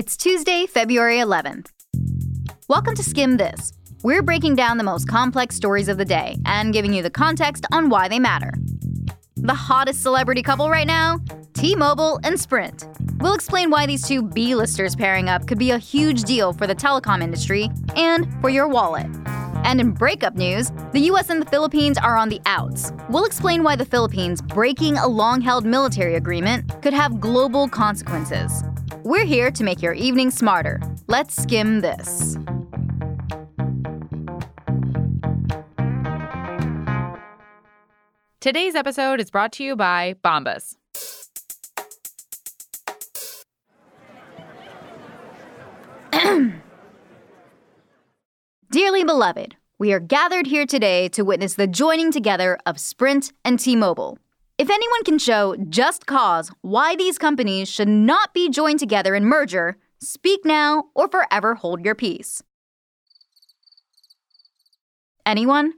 It's Tuesday, February 11th. Welcome to Skimm This. We're breaking down the most complex stories of the day and giving you the context on why they matter. The hottest celebrity couple right now? T Mobile and Sprint. We'll explain why these two B listers pairing up could be a huge deal for the telecom industry and for your wallet. And in breakup news, the US and the Philippines are on the outs. We'll explain why the Philippines breaking a long held military agreement could have global consequences. We're here to make your evening smarter. Let's skim this. Today's episode is brought to you by Bombas. Dearly beloved, we are gathered here today to witness the joining together of Sprint and T Mobile. If anyone can show just cause why these companies should not be joined together in merger, speak now or forever hold your peace. Anyone?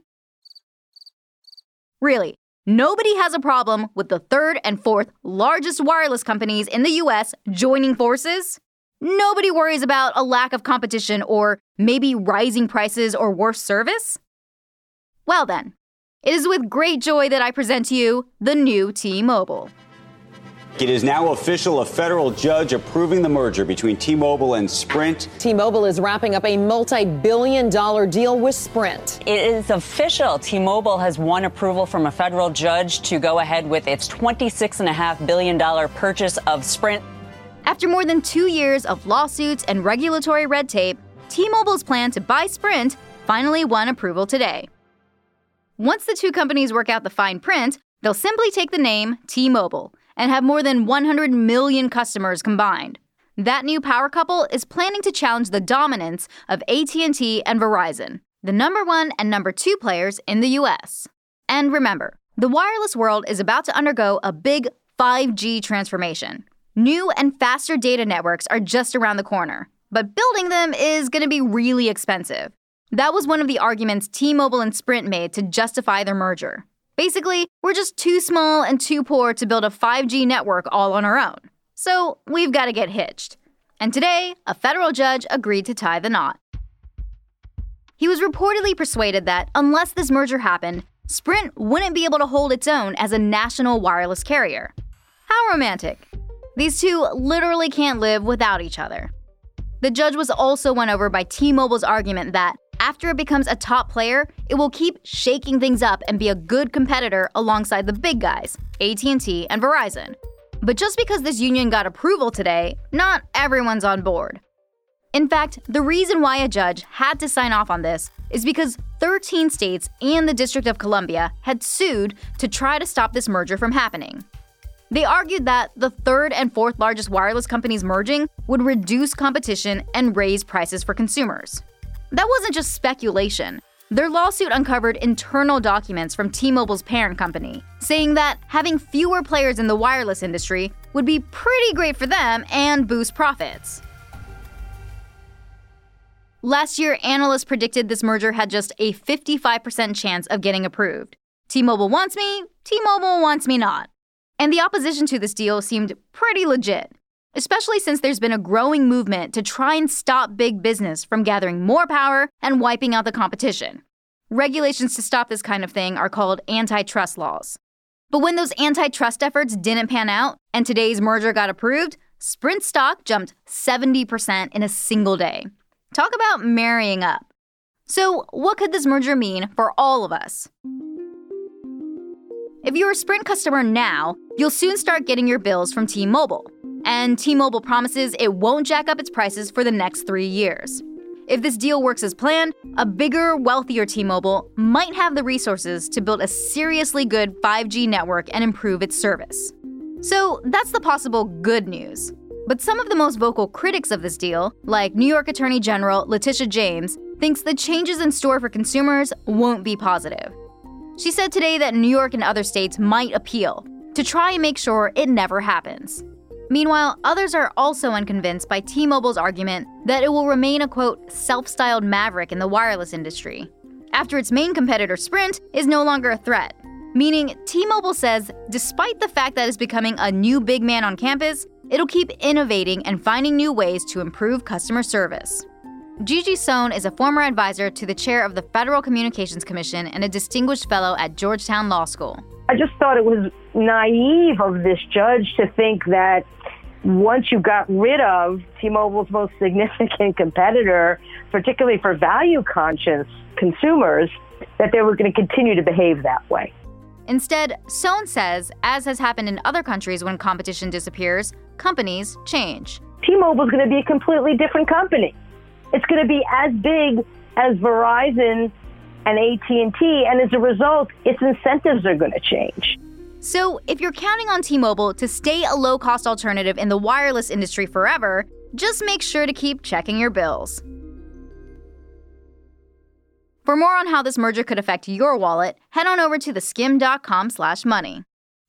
Really, nobody has a problem with the third and fourth largest wireless companies in the US joining forces? Nobody worries about a lack of competition or maybe rising prices or worse service? Well, then, it is with great joy that I present to you the new T Mobile. It is now official a federal judge approving the merger between T Mobile and Sprint. T Mobile is wrapping up a multi billion dollar deal with Sprint. It is official. T Mobile has won approval from a federal judge to go ahead with its $26.5 billion purchase of Sprint. After more than two years of lawsuits and regulatory red tape, T Mobile's plan to buy Sprint finally won approval today. Once the two companies work out the fine print, they'll simply take the name T Mobile and have more than 100 million customers combined. That new power couple is planning to challenge the dominance of AT&T and Verizon, the number 1 and number 2 players in the US. And remember, the wireless world is about to undergo a big 5G transformation. New and faster data networks are just around the corner, but building them is going to be really expensive. That was one of the arguments T Mobile and Sprint made to justify their merger. Basically, we're just too small and too poor to build a 5G network all on our own. So we've got to get hitched. And today, a federal judge agreed to tie the knot. He was reportedly persuaded that unless this merger happened, Sprint wouldn't be able to hold its own as a national wireless carrier. How romantic! These two literally can't live without each other. The judge was also won over by T-Mobile's argument that after it becomes a top player, it will keep shaking things up and be a good competitor alongside the big guys, AT&T and Verizon. But just because this union got approval today, not everyone's on board. In fact, the reason why a judge had to sign off on this is because 13 states and the District of Columbia had sued to try to stop this merger from happening. They argued that the third and fourth largest wireless companies merging would reduce competition and raise prices for consumers. That wasn't just speculation. Their lawsuit uncovered internal documents from T Mobile's parent company, saying that having fewer players in the wireless industry would be pretty great for them and boost profits. Last year, analysts predicted this merger had just a 55% chance of getting approved. T Mobile wants me, T Mobile wants me not. And the opposition to this deal seemed pretty legit, especially since there's been a growing movement to try and stop big business from gathering more power and wiping out the competition. Regulations to stop this kind of thing are called antitrust laws. But when those antitrust efforts didn't pan out and today's merger got approved, Sprint stock jumped 70% in a single day. Talk about marrying up. So, what could this merger mean for all of us? If you're a Sprint customer now, you'll soon start getting your bills from T Mobile. And T Mobile promises it won't jack up its prices for the next three years. If this deal works as planned, a bigger, wealthier T Mobile might have the resources to build a seriously good 5G network and improve its service. So that's the possible good news. But some of the most vocal critics of this deal, like New York Attorney General Letitia James, thinks the changes in store for consumers won't be positive. She said today that New York and other states might appeal to try and make sure it never happens. Meanwhile, others are also unconvinced by T Mobile's argument that it will remain a quote, self styled maverick in the wireless industry, after its main competitor Sprint is no longer a threat. Meaning, T Mobile says, despite the fact that it's becoming a new big man on campus, it'll keep innovating and finding new ways to improve customer service. Gigi Sohn is a former advisor to the chair of the Federal Communications Commission and a distinguished fellow at Georgetown Law School. I just thought it was naive of this judge to think that once you got rid of T-Mobile's most significant competitor, particularly for value conscious consumers, that they were going to continue to behave that way. Instead, Sohn says, as has happened in other countries when competition disappears, companies change. T-Mobile is going to be a completely different company. It's going to be as big as Verizon and AT&T, and as a result, its incentives are going to change. So, if you're counting on T-Mobile to stay a low-cost alternative in the wireless industry forever, just make sure to keep checking your bills. For more on how this merger could affect your wallet, head on over to theskimm.com/money.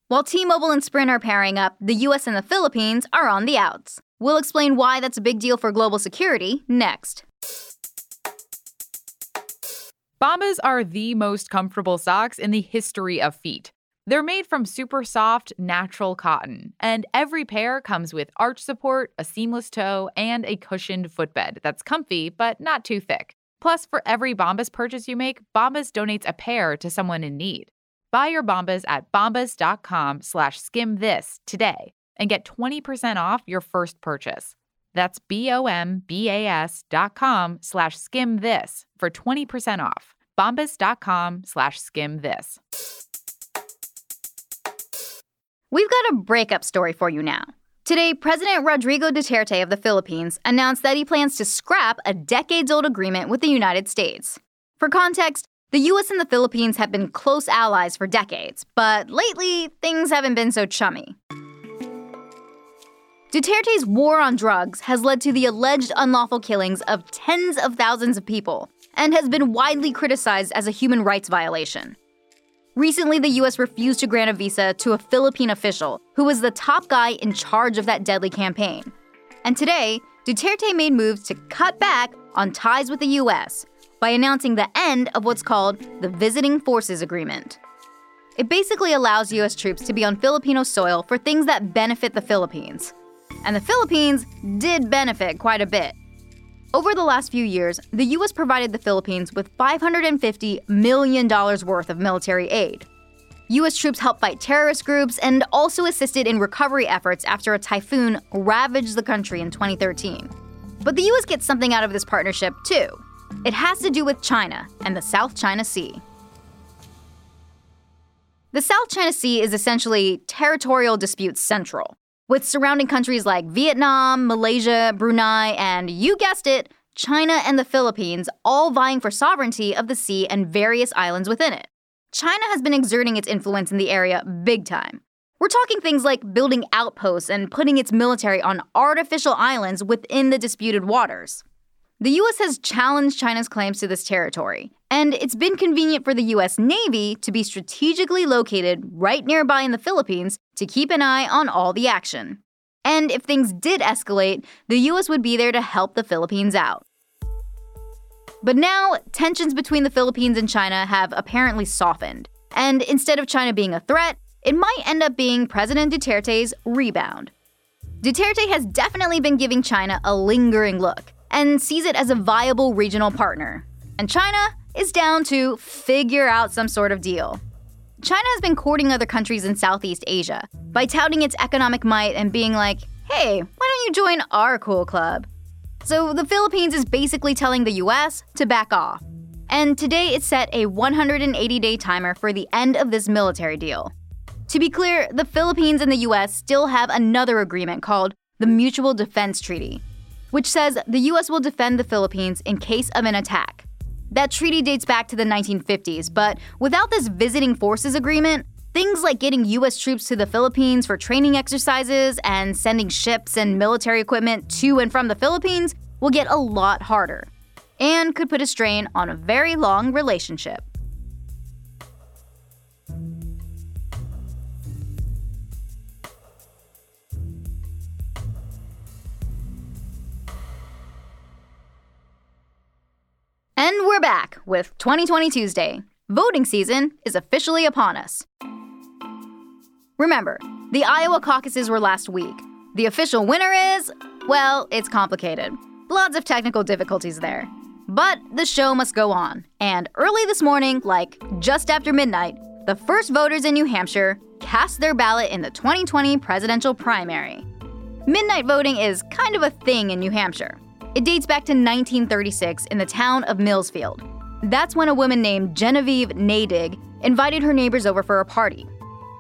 While T-Mobile and Sprint are pairing up, the US and the Philippines are on the outs. We'll explain why that's a big deal for global security next. Bombas are the most comfortable socks in the history of feet. They're made from super soft, natural cotton, and every pair comes with arch support, a seamless toe, and a cushioned footbed that's comfy but not too thick. Plus, for every Bombas purchase you make, Bombas donates a pair to someone in need. Buy your Bombas at bombas.com slash skimthis today and get 20% off your first purchase. That's B-O-M-B-A-S dot com slash skimthis for 20% off. Bombas.com slash skimthis. We've got a breakup story for you now. Today, President Rodrigo Duterte of the Philippines announced that he plans to scrap a decades old agreement with the United States. For context, the US and the Philippines have been close allies for decades, but lately, things haven't been so chummy. Duterte's war on drugs has led to the alleged unlawful killings of tens of thousands of people and has been widely criticized as a human rights violation. Recently, the US refused to grant a visa to a Philippine official who was the top guy in charge of that deadly campaign. And today, Duterte made moves to cut back on ties with the US by announcing the end of what's called the Visiting Forces Agreement. It basically allows US troops to be on Filipino soil for things that benefit the Philippines. And the Philippines did benefit quite a bit. Over the last few years, the U.S. provided the Philippines with $550 million worth of military aid. U.S. troops helped fight terrorist groups and also assisted in recovery efforts after a typhoon ravaged the country in 2013. But the U.S. gets something out of this partnership, too. It has to do with China and the South China Sea. The South China Sea is essentially territorial disputes central with surrounding countries like Vietnam, Malaysia, Brunei, and you guessed it, China and the Philippines all vying for sovereignty of the sea and various islands within it. China has been exerting its influence in the area big time. We're talking things like building outposts and putting its military on artificial islands within the disputed waters. The US has challenged China's claims to this territory, and it's been convenient for the US Navy to be strategically located right nearby in the Philippines to keep an eye on all the action. And if things did escalate, the US would be there to help the Philippines out. But now, tensions between the Philippines and China have apparently softened. And instead of China being a threat, it might end up being President Duterte's rebound. Duterte has definitely been giving China a lingering look and sees it as a viable regional partner. And China is down to figure out some sort of deal. China has been courting other countries in Southeast Asia by touting its economic might and being like, hey, why don't you join our cool club? So the Philippines is basically telling the US to back off. And today it set a 180 day timer for the end of this military deal. To be clear, the Philippines and the US still have another agreement called the Mutual Defense Treaty, which says the US will defend the Philippines in case of an attack. That treaty dates back to the 1950s, but without this visiting forces agreement, things like getting US troops to the Philippines for training exercises and sending ships and military equipment to and from the Philippines will get a lot harder and could put a strain on a very long relationship. We're back with 2020 Tuesday. Voting season is officially upon us. Remember, the Iowa caucuses were last week, The official winner is, well, it's complicated. Lots of technical difficulties there. But the show must go on, and early this morning, like just after midnight, the first voters in New Hampshire cast their ballot in the 2020 presidential primary. Midnight voting is kind of a thing in New Hampshire. It dates back to 1936 in the town of Millsfield. That's when a woman named Genevieve Naydig invited her neighbors over for a party.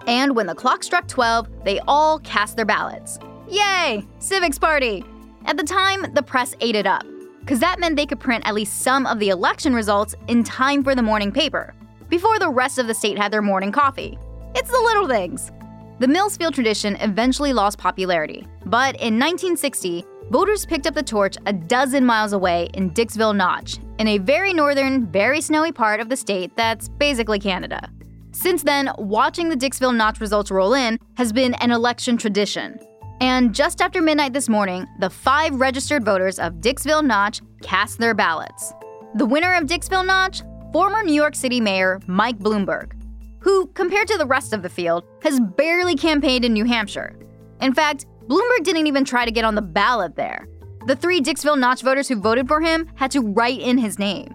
And when the clock struck 12, they all cast their ballots. Yay! Civics party! At the time, the press ate it up, because that meant they could print at least some of the election results in time for the morning paper, before the rest of the state had their morning coffee. It's the little things. The Millsfield tradition eventually lost popularity, but in 1960, voters picked up the torch a dozen miles away in Dixville Notch, in a very northern, very snowy part of the state that's basically Canada. Since then, watching the Dixville Notch results roll in has been an election tradition. And just after midnight this morning, the five registered voters of Dixville Notch cast their ballots. The winner of Dixville Notch? Former New York City Mayor Mike Bloomberg, who, compared to the rest of the field, has barely campaigned in New Hampshire. In fact, Bloomberg didn't even try to get on the ballot there. The three Dixville Notch voters who voted for him had to write in his name.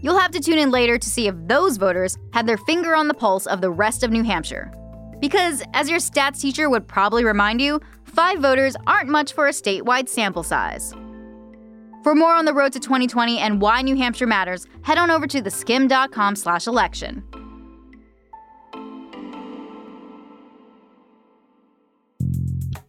You'll have to tune in later to see if those voters had their finger on the pulse of the rest of New Hampshire. Because, as your stats teacher would probably remind you, five voters aren't much for a statewide sample size. For more on the road to 2020 and why New Hampshire matters, head on over to theskimm.com/election.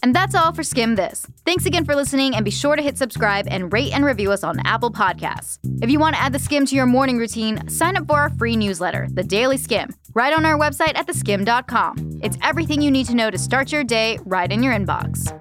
And that's all for Skimm This. Thanks again for listening, and be sure to hit subscribe and rate and review us on Apple Podcasts. If you want to add the skim to your morning routine, sign up for our free newsletter, The Daily Skimm, right on our website at theskimm.com. It's everything you need to know to start your day right in your inbox.